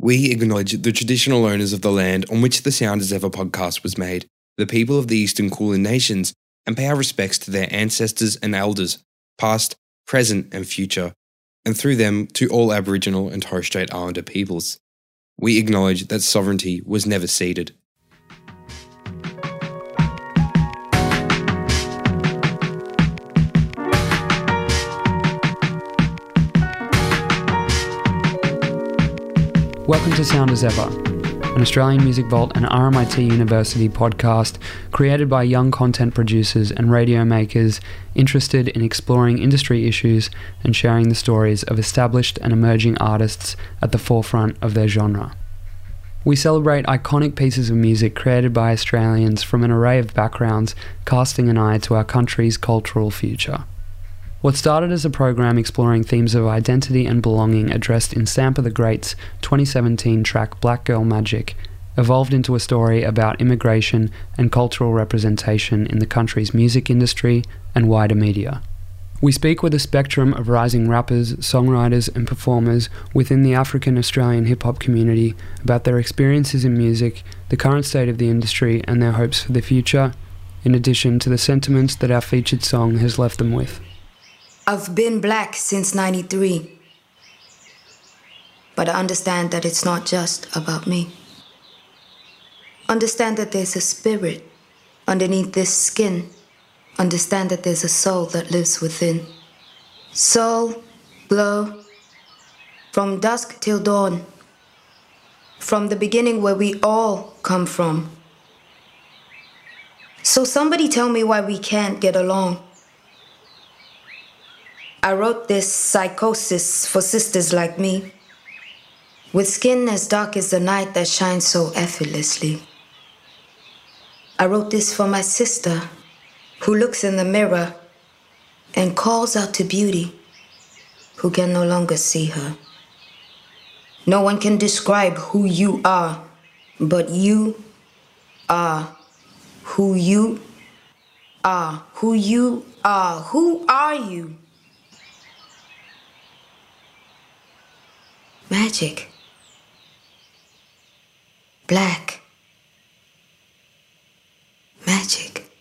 We acknowledge the traditional owners of the land on which the Sound Ever podcast was made, the people of the Eastern Kulin Nations, and pay our respects to their ancestors and elders, past, present, and future, and through them to all Aboriginal and Torres Strait Islander peoples. We acknowledge that sovereignty was never ceded. Welcome to Sound as Ever, an Australian Music Vault and RMIT University podcast created by young content producers and radio makers interested in exploring industry issues and sharing the stories of established and emerging artists at the forefront of their genre. We celebrate iconic pieces of music created by Australians from an array of backgrounds, casting an eye to our country's cultural future. What started as a program exploring themes of identity and belonging addressed in Sampa the Great's 2017 track Black Girl Magic evolved into a story about immigration and cultural representation in the country's music industry and wider media. We speak with a spectrum of rising rappers, songwriters, and performers within the African Australian hip hop community about their experiences in music, the current state of the industry, and their hopes for the future, in addition to the sentiments that our featured song has left them with. I've been black since 93. But I understand that it's not just about me. Understand that there's a spirit underneath this skin. Understand that there's a soul that lives within. Soul, glow, from dusk till dawn. From the beginning where we all come from. So somebody tell me why we can't get along. I wrote this psychosis for sisters like me, with skin as dark as the night that shines so effortlessly. I wrote this for my sister, who looks in the mirror and calls out to beauty, who can no longer see her. No one can describe who you are, but you are who you are. Who you are. Who are you? Magic. Black. Magic.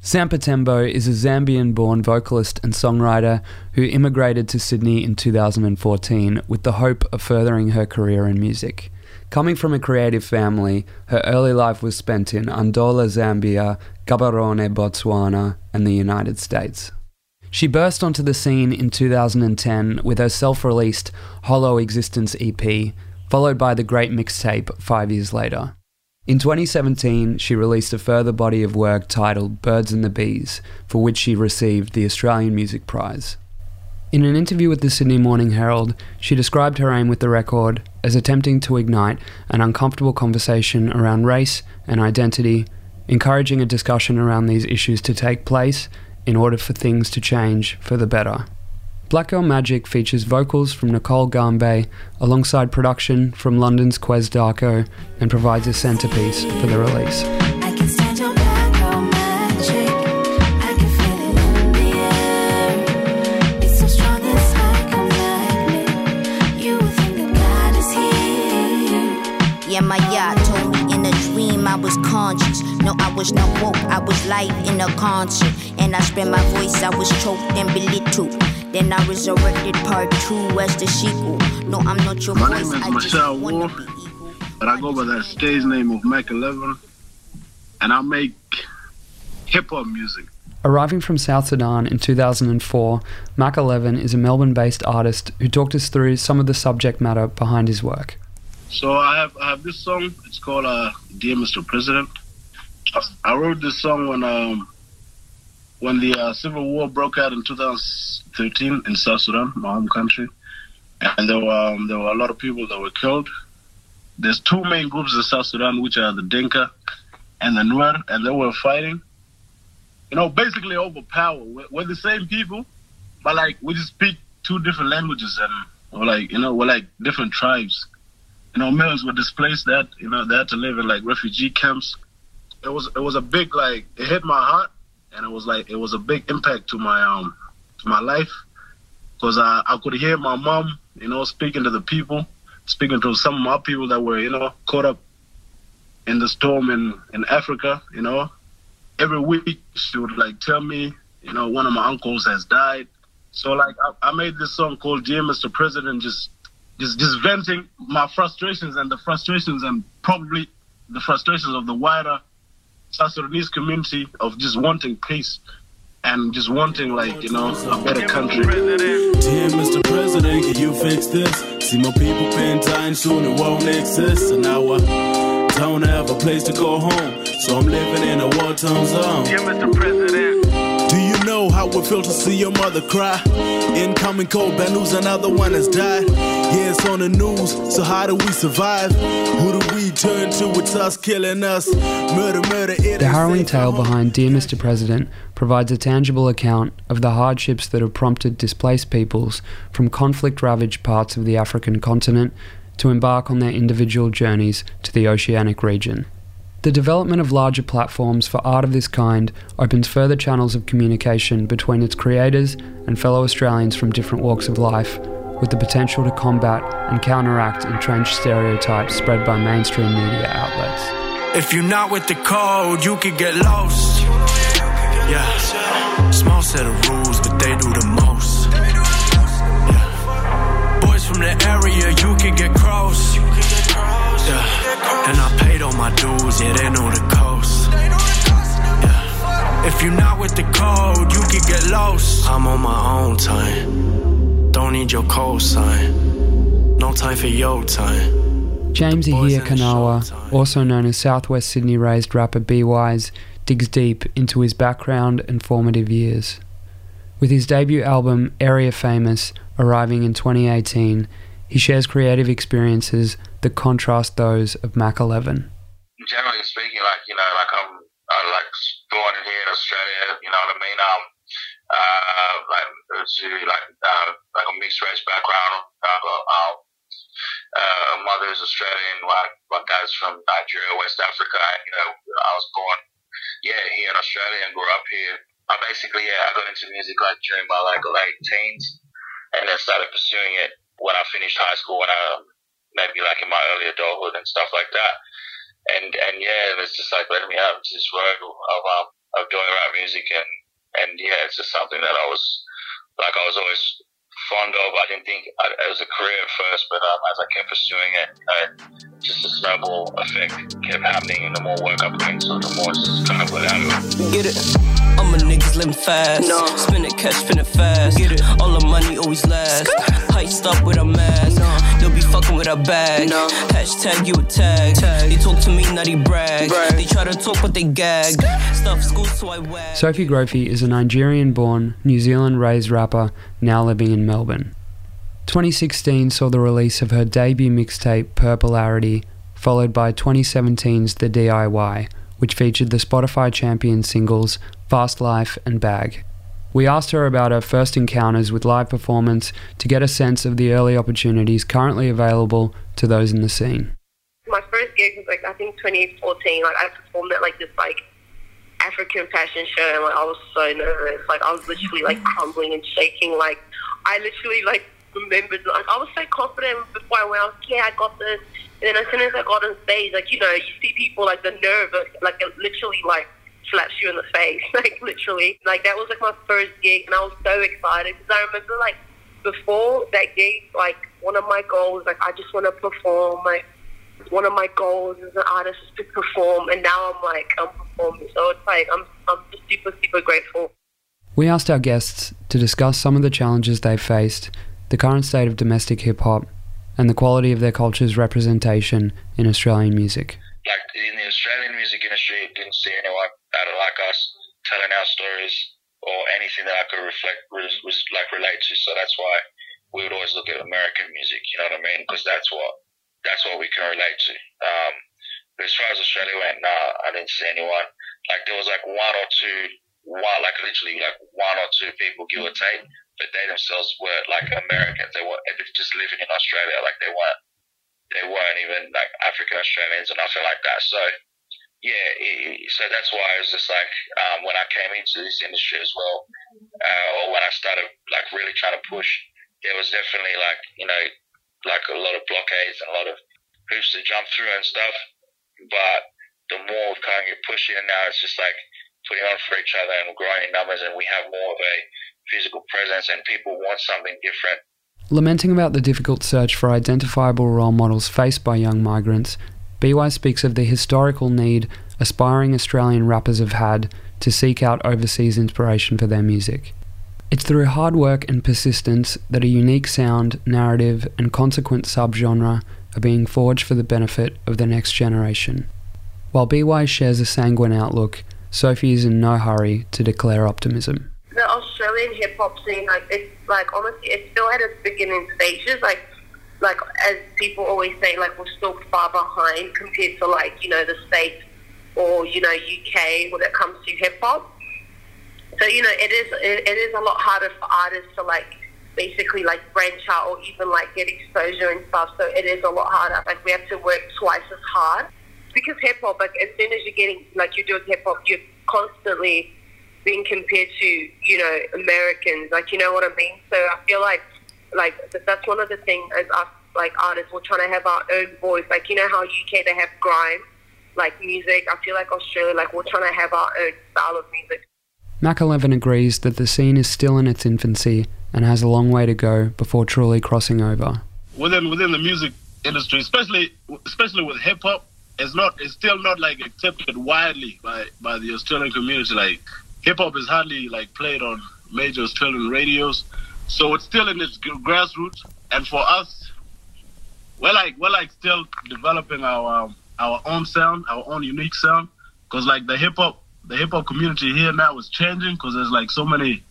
Sampa Tembo is a Zambian born vocalist and songwriter who immigrated to Sydney in 2014 with the hope of furthering her career in music. Coming from a creative family, her early life was spent in Ndola, Zambia, Gaborone, Botswana, and the United States. She burst onto the scene in 2010 with her self released Hollow Existence EP, followed by the Great Mixtape five years later. In 2017, she released a further body of work titled Birds and the Bees, for which she received the Australian Music Prize. In an interview with the Sydney Morning Herald, she described her aim with the record as attempting to ignite an uncomfortable conversation around race and identity, encouraging a discussion around these issues to take place in order for things to change for the better. Black Girl Magic features vocals from Nicole Gambe alongside production from London's Kwes Darko and provides a centerpiece for the release. My yacht told me in a dream I was conscious. No, I was not woke, I was live in a concert. And I spread my voice, I was choked and belittled. Then I resurrected part two as the sequel. No, I'm not your My voice, name is I just Michelle wanna Wolf, be equal. but I go by that stage name of Mac 11, and I make hip hop music. Arriving from South Sudan in 2004, Mac 11 is a Melbourne based artist who talked us through some of the subject matter behind his work. So I have I have this song. It's called uh, "Dear Mr. President." I wrote this song when um when the uh, civil war broke out in 2013 in South Sudan, my home country, and there were um, there were a lot of people that were killed. There's two main groups in South Sudan, which are the Dinka and the Nuer, and they were fighting. You know, basically over power. We're, we're the same people, but like we just speak two different languages, and we're like you know we're like different tribes you know, millions were displaced. That you know, they had to live in like refugee camps. It was it was a big like it hit my heart, and it was like it was a big impact to my um to my life, because I I could hear my mom, you know, speaking to the people speaking to some of my people that were, you know, caught up in the storm in, in Africa, you know. Every week she would like tell me, you know, one of my uncles has died. So like I, I made this song called Dear Mr. President, just just just venting my frustrations and the frustrations and probably the frustrations of the wider South Sudanese community of just wanting peace and just wanting like you know a better country. Dear Mr. President, can you fix this? See my people been dying soon, it won't exist. And now I don't have a place to go home, so I'm living in a war-torn zone. Dear Mr. President. Do you know how it feels to see your mother cry? Incoming cold bad news, another one has died. Yeah, it's on the news, so how do we survive? Who do we turn to? It's us killing us. Murder, murder, it The harrowing tale behind Dear Mr. President provides a tangible account of the hardships that have prompted displaced peoples from conflict ravaged parts of the African continent to embark on their individual journeys to the oceanic region. The development of larger platforms for art of this kind opens further channels of communication between its creators and fellow Australians from different walks of life, with the potential to combat and counteract entrenched stereotypes spread by mainstream media outlets. If you're not with the code, you could get lost. Yeah, small set of rules, but they do the most. Yeah, boys from the area, you can get cross. Yeah, and I paid all my dues, yeah, they know the coast. Yeah, if you're not with the code, you can get lost. I'm on my own time, don't need your cosign. No time for your time. James in Kanawa, also known as Southwest Sydney raised rapper B Wise, digs deep into his background and formative years. With his debut album Area Famous arriving in 2018, he shares creative experiences that contrast those of Mac 11. generally speaking, like you know, like I'm I like born here in Australia. You know what I mean? Um, uh, like like uh, like a mixed race background. Uh, um, uh, mother's Australian. like my dad's from Nigeria, West Africa. You know, I was born yeah here in Australia and grew up here. I basically yeah I got into music like during my like late teens, and then started pursuing it when I finished high school. When I maybe like in my early adulthood and stuff like that and and yeah, it's just like letting me out into this road of um of doing rap music and and yeah, it's just something that I was like I was always fond of. I didn't think I, it was a career at first, but um, as I kept pursuing it, uh, just a snowball effect kept happening, and the more work I put into it, the more it's just kind of let out of it. Get it? I'm a niggas living fast. Spin it, cash, spin it fast. Get it? All the money always last. Heist up with a mask. They'll be fucking with a bag. Hashtag you a tag. They talk to me, nutty brag. They try to talk, but they gag. Stuff school, so I wag. Sophie Grophy is a Nigerian born, New Zealand raised rapper now living in Melbourne. 2016 saw the release of her debut mixtape Purpolarity, followed by 2017's The DIY, which featured the Spotify champion singles Fast Life and Bag. We asked her about her first encounters with live performance to get a sense of the early opportunities currently available to those in the scene. my first gig was like I think 2014. Like I performed at like this like African fashion show, and like I was so nervous. Like I was literally like crumbling and shaking. Like I literally like remembered. Like I was so confident before I went. I was like, yeah, I got this. And then as soon as I got on stage, like you know, you see people like the nerve, like literally like slaps you in the face, like literally. Like that was like my first gig, and I was so excited because I remember like before that gig, like one of my goals, like I just want to perform, like one of my goals as an artist is to perform, and now I'm like I'm performing. So it's like I'm I'm just super super grateful. We asked our guests to discuss some of the challenges they've faced, the current state of domestic hip hop, and the quality of their culture's representation in Australian music. Like in the Australian music industry, didn't see anyone that like us telling our stories or anything that I could reflect was like relate to. So that's why we would always look at American music. You know what I mean? Because that's what that's what we can relate to. Um, but as far as Australia went, nah, I didn't see anyone. Like there was like one or two, one like literally like one or two people give or take, but they themselves were like Americans. They were just living in Australia. Like they weren't they weren't even like African Australians or nothing like that. So yeah, it, so that's why I was just like um, when I came into this industry as well, uh, or when I started like really trying to push, there was definitely like you know like a lot of blockades and a lot of hoops to jump through and stuff. But the more we kind of get pushing now, it's just like putting on for each other and growing in numbers, and we have more of a physical presence, and people want something different. Lamenting about the difficult search for identifiable role models faced by young migrants, BY speaks of the historical need aspiring Australian rappers have had to seek out overseas inspiration for their music. It's through hard work and persistence that a unique sound, narrative, and consequent subgenre are being forged for the benefit of the next generation. While BY shares a sanguine outlook, Sophie is in no hurry to declare optimism. The Australian hip hop scene, like it's like honestly, it's still at its beginning stages. Like, like as people always say, like we're still far behind compared to like you know the states or you know UK when it comes to hip hop. So you know it is it, it is a lot harder for artists to like basically like branch out or even like get exposure and stuff. So it is a lot harder. Like we have to work twice as hard because hip hop. Like as soon as you're getting like you're doing hip hop, you're constantly being compared to you know Americans. Like you know what I mean. So I feel like like that's one of the things as us like artists, we're trying to have our own voice. Like you know how UK they have grime like music. I feel like Australia, like we're trying to have our own style of music. Mac 11 agrees that the scene is still in its infancy and has a long way to go before truly crossing over. Within within the music industry, especially especially with hip hop, it's not it's still not like accepted widely by by the Australian community. Like hip hop is hardly like played on major Australian radios, so it's still in its grassroots. And for us, we're like we're like still developing our um, our own sound, our own unique sound. Because like the hip hop, the hip hop community here now is changing because there's like so many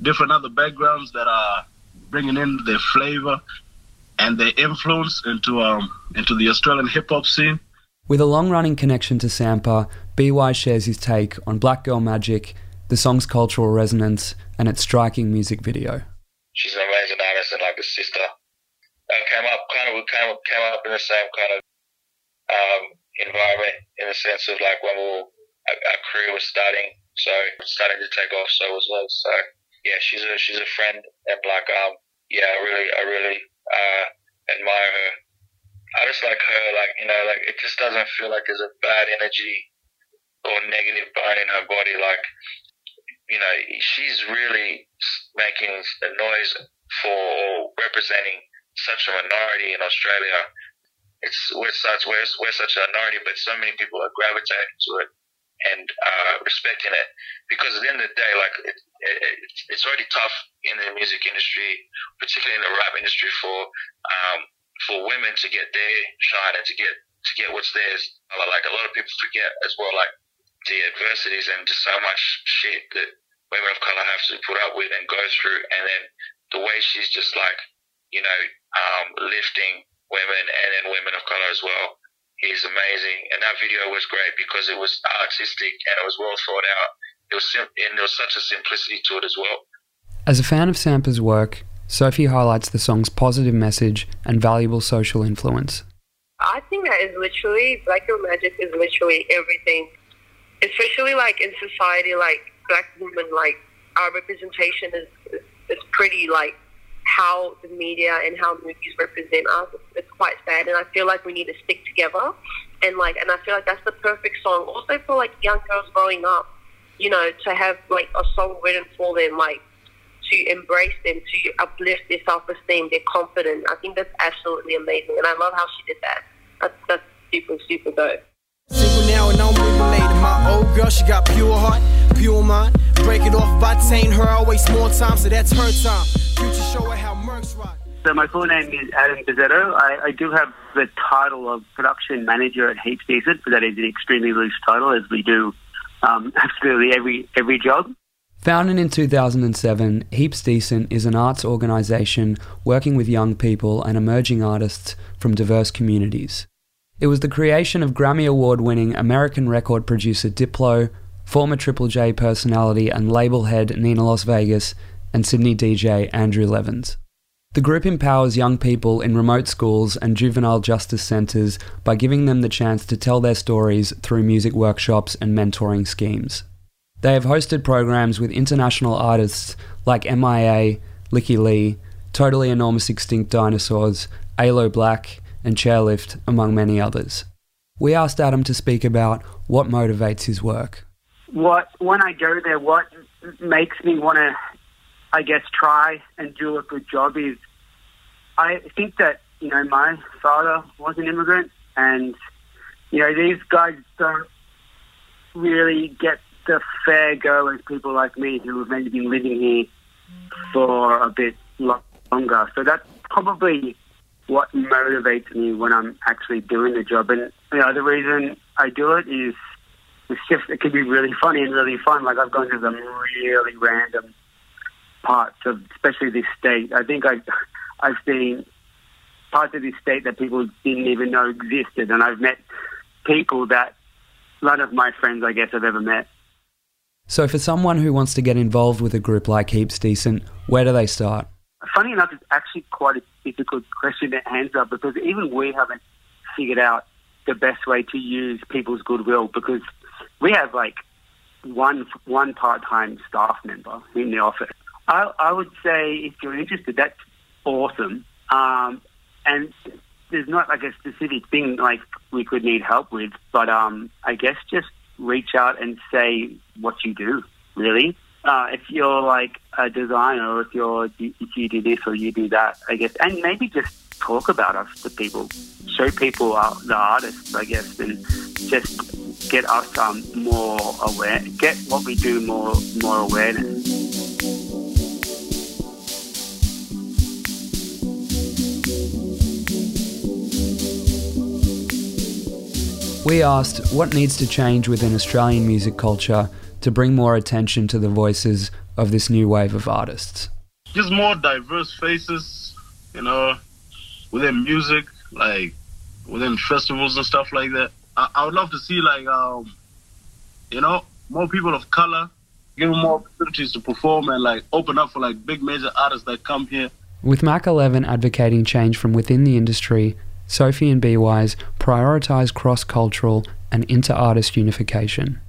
different other backgrounds that are bringing in their flavor and their influence into um into the Australian hip hop scene. With a long running connection to Sampa, BY shares his take on Black Girl Magic, the song's cultural resonance, and its striking music video. She's an amazing artist and like a sister. I came up kind of came up came up in the same kind of um, environment in the sense of like when we were, our, our career was starting, so starting to take off so as well. So yeah, she's a she's a friend and like um yeah, I really I really uh, admire her. I just like her, like you know, like it just doesn't feel like there's a bad energy or negative bone in her body. Like you know, she's really making a noise for representing such a minority in Australia it's we're such we're, we're such a minority, but so many people are gravitating to it and uh, respecting it because at the end of the day, like it, it, it's already tough in the music industry, particularly in the rap industry, for um, for women to get their shine and to get to get what's theirs. Like a lot of people forget as well, like the adversities and just so much shit that women of color have to put up with and go through, and then the way she's just like you know um, lifting women and then women of color as well. He's amazing, and that video was great because it was artistic and it was well thought out. It was sim- and there was such a simplicity to it as well. As a fan of Sampa's work, Sophie highlights the song's positive message and valuable social influence. I think that is literally Black Girl Magic is literally everything, especially like in society, like black women, like our representation is is pretty like how the media and how movies represent us. It's, quite sad, and I feel like we need to stick together. And like, and I feel like that's the perfect song. Also for like young girls growing up, you know, to have like a song written for them, like to embrace them, to uplift their self-esteem, their confidence. I think that's absolutely amazing, and I love how she did that. That's that's super super dope. Single now and only related. My old girl, she got pure heart, pure mind. Break it off by saying her, I waste more time, so that's her time. Future show her how Mercs rock. So my full name is Adam Pizzetto. I, I, do have the title of production manager at Heaps Decent, but that is an extremely loose title, as we do um, absolutely every every job. Founded in 2007, Heaps Decent is an arts organisation working with young people and emerging artists from diverse communities. It was the creation of Grammy Award winning American record producer Diplo, former Triple J personality and label head Nina Las Vegas, and Sydney DJ Andrew Levins. The group empowers young people in remote schools and juvenile justice centres by giving them the chance to tell their stories through music workshops and mentoring schemes. They have hosted programs with international artists like MIA, Lykke Li, Totally Enormous Extinct Dinosaurs, Aloe Blacc, and Chairlift, among many others. We asked Adam to speak about what motivates his work. What when I go there, what makes me want to, I guess, try and do a good job is, I think that you know my father was an immigrant, and you know these guys don't really get the fair go as people like me who have maybe been living here for a bit longer. So that's probably what motivates me when I'm actually doing the job. And you know, the reason I do it is it's just it can be really funny and really fun. Like I've gone to some really random parts of, especially this state. I think I I've seen parts of this state that people didn't even know existed, and I've met people that none of my friends, I guess, have ever met. So, for someone who wants to get involved with a group like Heaps Decent, where do they start? Funny enough, it's actually quite a difficult question to answer because even we haven't figured out the best way to use people's goodwill because we have like one one part time staff member in the office. I, I would say if you're interested, that's awesome. Um, and there's not like a specific thing like we could need help with, but um, I guess just reach out and say what you do, really. Uh, if you're like a designer if you're if you do this or you do that, I guess, and maybe just talk about us to people, show people uh, the artists, I guess, and just get us um, more aware, get what we do more more awareness. We asked what needs to change within Australian music culture to bring more attention to the voices of this new wave of artists. Just more diverse faces, you know, within music, like within festivals and stuff like that. I, I would love to see like um, you know, more people of color, give them more opportunities to perform and like open up for like big major artists that come here. With Mac 11 advocating change from within the industry, Sophie and B-Wise prioritise cross-cultural and inter-artist unification.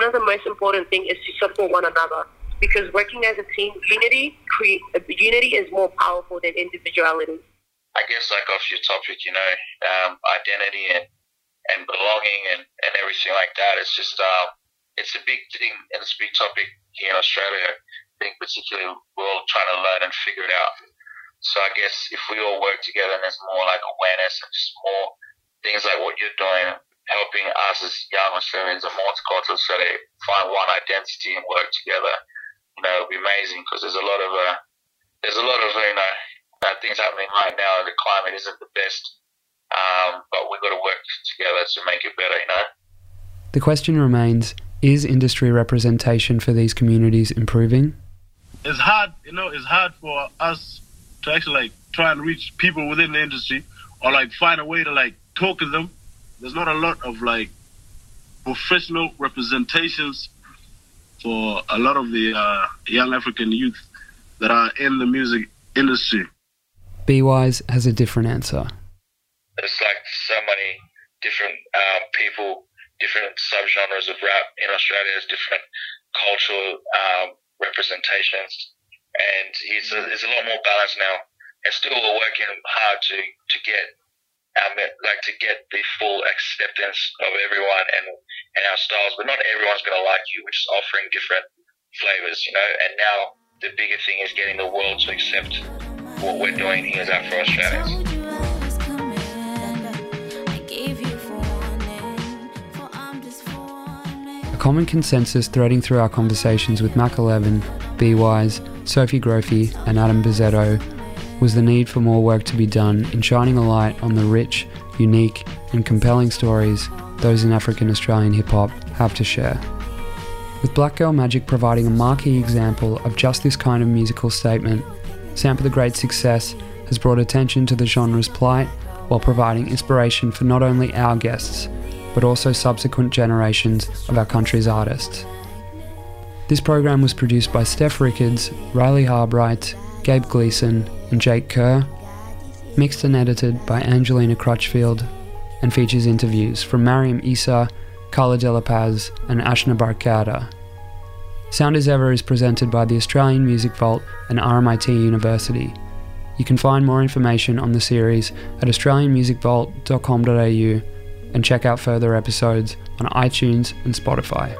One of the most important things is to support one another because working as a team, unity, create, unity is more powerful than individuality. I guess like off your topic, you know, um, identity and, and belonging and, and everything like that. It's just, uh, it's a big thing and it's a big topic here in Australia. I think particularly we're all trying to learn and figure it out. So I guess if we all work together and there's more like awareness and just more things like what you're doing, helping us as young Australians and multicultural Australia find one identity and work together, you know, it'll be amazing because there's a lot of uh, there's a lot of you know uh, things happening right now. The climate isn't the best, um, but we've got to work together to make it better. You know. The question remains: Is industry representation for these communities improving? It's hard, you know. It's hard for us to actually like try and reach people within the industry or like find a way to like talk to them. There's not a lot of like professional representations for a lot of the uh, young African youth that are in the music industry. B-Wise has a different answer. There's like so many different um, people, different subgenres of rap in Australia. There's different cultural um, representations and he's a, he's a lot more balanced now. And still, we're working hard to to get um, like to get the full acceptance of everyone and and our styles. But not everyone's going to like you. We're just offering different flavors, you know. And now the bigger thing is getting the world to accept what we're doing here as Afro Australians. A common consensus threading through our conversations with Mac 11, B-Wise, Sophie Grophy, and Adam Bizzetto was the need for more work to be done in shining a light on the rich, unique, and compelling stories those in African Australian hip hop have to share. With Black Girl Magic providing a marquee example of just this kind of musical statement, Sampa the Great success has brought attention to the genre's plight while providing inspiration for not only our guests, but also subsequent generations of our country's artists. This program was produced by Steph Rickards, Riley Harbright, Gabe Gleason, and Jake Kerr, mixed and edited by Angelina Crutchfield, and features interviews from Mariam Issa, Carla De La Paz, and Ashna Barkada. Sound as Ever is presented by the Australian Music Vault and RMIT University, You can find more information on the series at australianmusicvault.com.au and check out further episodes on iTunes and Spotify.